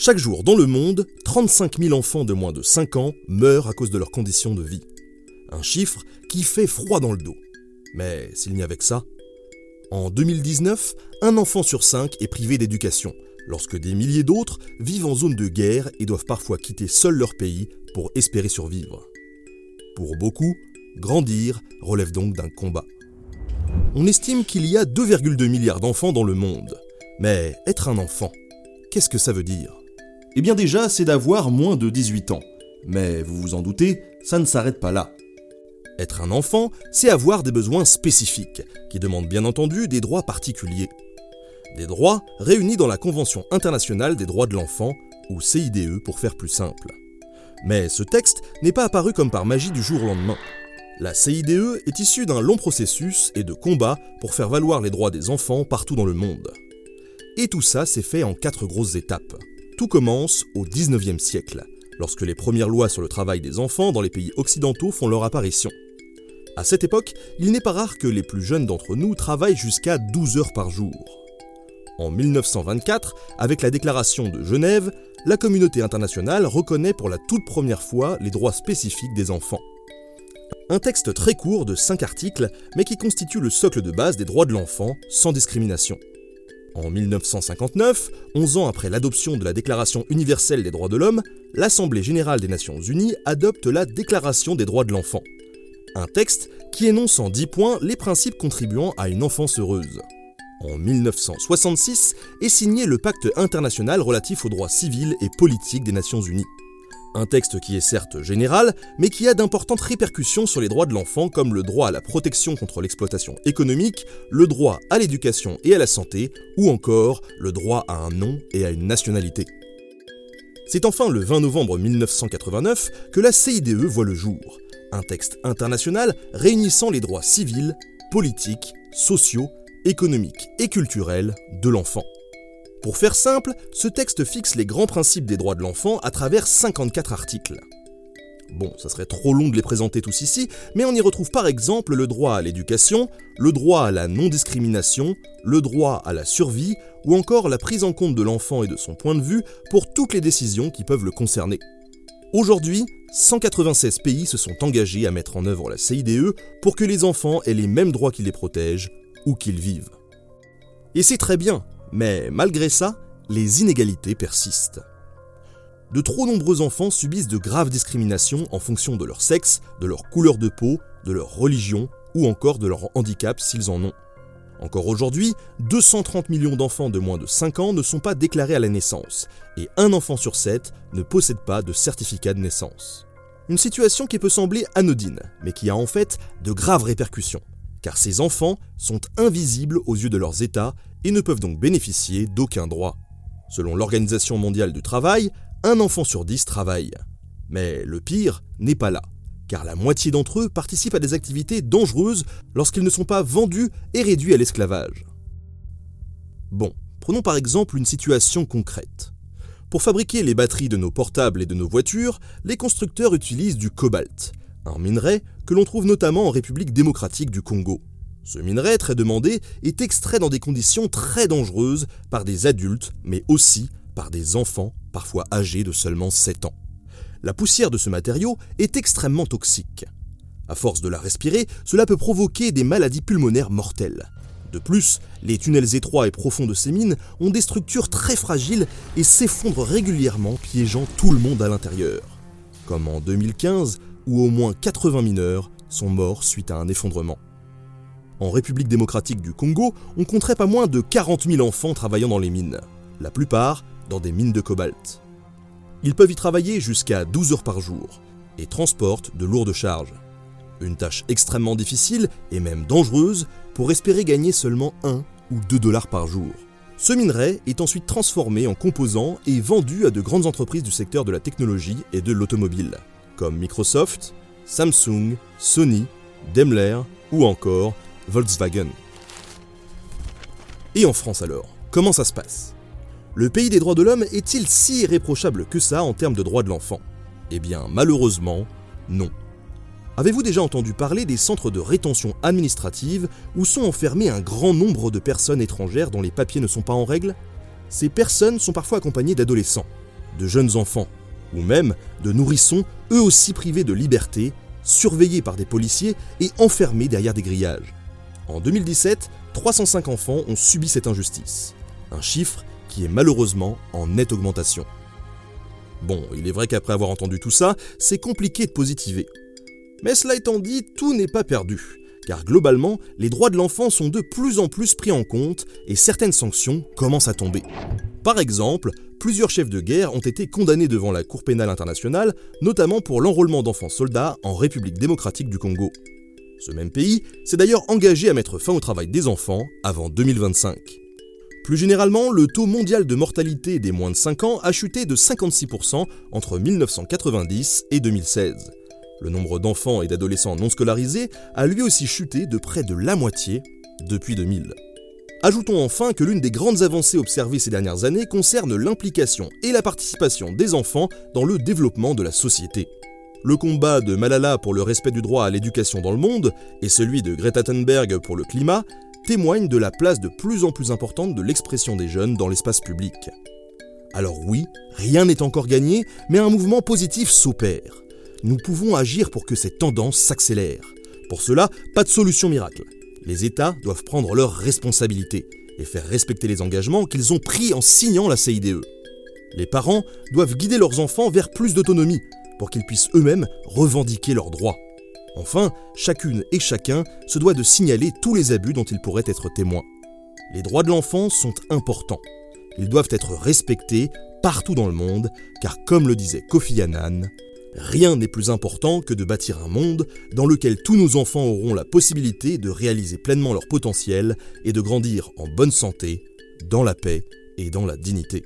Chaque jour dans le monde, 35 000 enfants de moins de 5 ans meurent à cause de leurs conditions de vie. Un chiffre qui fait froid dans le dos. Mais s'il n'y avait que ça, en 2019, un enfant sur 5 est privé d'éducation, lorsque des milliers d'autres vivent en zone de guerre et doivent parfois quitter seuls leur pays pour espérer survivre. Pour beaucoup, grandir relève donc d'un combat. On estime qu'il y a 2,2 milliards d'enfants dans le monde. Mais être un enfant, qu'est-ce que ça veut dire? Eh bien déjà, c'est d'avoir moins de 18 ans. Mais vous vous en doutez, ça ne s'arrête pas là. Être un enfant, c'est avoir des besoins spécifiques, qui demandent bien entendu des droits particuliers. Des droits réunis dans la Convention internationale des droits de l'enfant, ou CIDE pour faire plus simple. Mais ce texte n'est pas apparu comme par magie du jour au lendemain. La CIDE est issue d'un long processus et de combats pour faire valoir les droits des enfants partout dans le monde. Et tout ça s'est fait en quatre grosses étapes. Tout commence au 19e siècle, lorsque les premières lois sur le travail des enfants dans les pays occidentaux font leur apparition. À cette époque, il n'est pas rare que les plus jeunes d'entre nous travaillent jusqu'à 12 heures par jour. En 1924, avec la déclaration de Genève, la communauté internationale reconnaît pour la toute première fois les droits spécifiques des enfants. Un texte très court de 5 articles, mais qui constitue le socle de base des droits de l'enfant, sans discrimination. En 1959, 11 ans après l'adoption de la Déclaration universelle des droits de l'homme, l'Assemblée générale des Nations unies adopte la Déclaration des droits de l'enfant. Un texte qui énonce en 10 points les principes contribuant à une enfance heureuse. En 1966 est signé le Pacte international relatif aux droits civils et politiques des Nations unies. Un texte qui est certes général, mais qui a d'importantes répercussions sur les droits de l'enfant comme le droit à la protection contre l'exploitation économique, le droit à l'éducation et à la santé, ou encore le droit à un nom et à une nationalité. C'est enfin le 20 novembre 1989 que la CIDE voit le jour, un texte international réunissant les droits civils, politiques, sociaux, économiques et culturels de l'enfant. Pour faire simple, ce texte fixe les grands principes des droits de l'enfant à travers 54 articles. Bon, ça serait trop long de les présenter tous ici, mais on y retrouve par exemple le droit à l'éducation, le droit à la non-discrimination, le droit à la survie, ou encore la prise en compte de l'enfant et de son point de vue pour toutes les décisions qui peuvent le concerner. Aujourd'hui, 196 pays se sont engagés à mettre en œuvre la CIDE pour que les enfants aient les mêmes droits qui les protègent, où qu'ils vivent. Et c'est très bien, mais malgré ça, les inégalités persistent. De trop nombreux enfants subissent de graves discriminations en fonction de leur sexe, de leur couleur de peau, de leur religion ou encore de leur handicap s'ils en ont. Encore aujourd'hui, 230 millions d'enfants de moins de 5 ans ne sont pas déclarés à la naissance, et un enfant sur 7 ne possède pas de certificat de naissance. Une situation qui peut sembler anodine, mais qui a en fait de graves répercussions, car ces enfants sont invisibles aux yeux de leurs États et ne peuvent donc bénéficier d'aucun droit. Selon l'Organisation mondiale du travail, un enfant sur dix travaille. Mais le pire n'est pas là, car la moitié d'entre eux participent à des activités dangereuses lorsqu'ils ne sont pas vendus et réduits à l'esclavage. Bon, prenons par exemple une situation concrète. Pour fabriquer les batteries de nos portables et de nos voitures, les constructeurs utilisent du cobalt, un minerai que l'on trouve notamment en République démocratique du Congo. Ce minerai très demandé est extrait dans des conditions très dangereuses par des adultes, mais aussi par des enfants, parfois âgés de seulement 7 ans. La poussière de ce matériau est extrêmement toxique. À force de la respirer, cela peut provoquer des maladies pulmonaires mortelles. De plus, les tunnels étroits et profonds de ces mines ont des structures très fragiles et s'effondrent régulièrement, piégeant tout le monde à l'intérieur. Comme en 2015, où au moins 80 mineurs sont morts suite à un effondrement. En République démocratique du Congo, on compterait pas moins de 40 000 enfants travaillant dans les mines, la plupart dans des mines de cobalt. Ils peuvent y travailler jusqu'à 12 heures par jour et transportent de lourdes charges. Une tâche extrêmement difficile et même dangereuse pour espérer gagner seulement 1 ou 2 dollars par jour. Ce minerai est ensuite transformé en composants et vendu à de grandes entreprises du secteur de la technologie et de l'automobile, comme Microsoft, Samsung, Sony, Daimler ou encore Volkswagen. Et en France alors, comment ça se passe? Le pays des droits de l'homme est-il si irréprochable que ça en termes de droits de l'enfant? Eh bien, malheureusement, non. Avez-vous déjà entendu parler des centres de rétention administrative où sont enfermés un grand nombre de personnes étrangères dont les papiers ne sont pas en règle? Ces personnes sont parfois accompagnées d'adolescents. de jeunes enfants, ou même de nourrissons eux aussi privés de liberté, surveillés par des policiers et enfermés derrière des grillages. En 2017, 305 enfants ont subi cette injustice, un chiffre qui est malheureusement en nette augmentation. Bon, il est vrai qu'après avoir entendu tout ça, c'est compliqué de positiver. Mais cela étant dit, tout n'est pas perdu, car globalement, les droits de l'enfant sont de plus en plus pris en compte et certaines sanctions commencent à tomber. Par exemple, plusieurs chefs de guerre ont été condamnés devant la Cour pénale internationale, notamment pour l'enrôlement d'enfants soldats en République démocratique du Congo. Ce même pays s'est d'ailleurs engagé à mettre fin au travail des enfants avant 2025. Plus généralement, le taux mondial de mortalité des moins de 5 ans a chuté de 56% entre 1990 et 2016. Le nombre d'enfants et d'adolescents non scolarisés a lui aussi chuté de près de la moitié depuis 2000. Ajoutons enfin que l'une des grandes avancées observées ces dernières années concerne l'implication et la participation des enfants dans le développement de la société. Le combat de Malala pour le respect du droit à l'éducation dans le monde et celui de Greta Thunberg pour le climat témoignent de la place de plus en plus importante de l'expression des jeunes dans l'espace public. Alors oui, rien n'est encore gagné, mais un mouvement positif s'opère. Nous pouvons agir pour que cette tendance s'accélère. Pour cela, pas de solution miracle. Les États doivent prendre leurs responsabilités et faire respecter les engagements qu'ils ont pris en signant la CIDE. Les parents doivent guider leurs enfants vers plus d'autonomie pour qu'ils puissent eux-mêmes revendiquer leurs droits. Enfin, chacune et chacun se doit de signaler tous les abus dont ils pourraient être témoins. Les droits de l'enfant sont importants. Ils doivent être respectés partout dans le monde, car comme le disait Kofi Annan, rien n'est plus important que de bâtir un monde dans lequel tous nos enfants auront la possibilité de réaliser pleinement leur potentiel et de grandir en bonne santé, dans la paix et dans la dignité.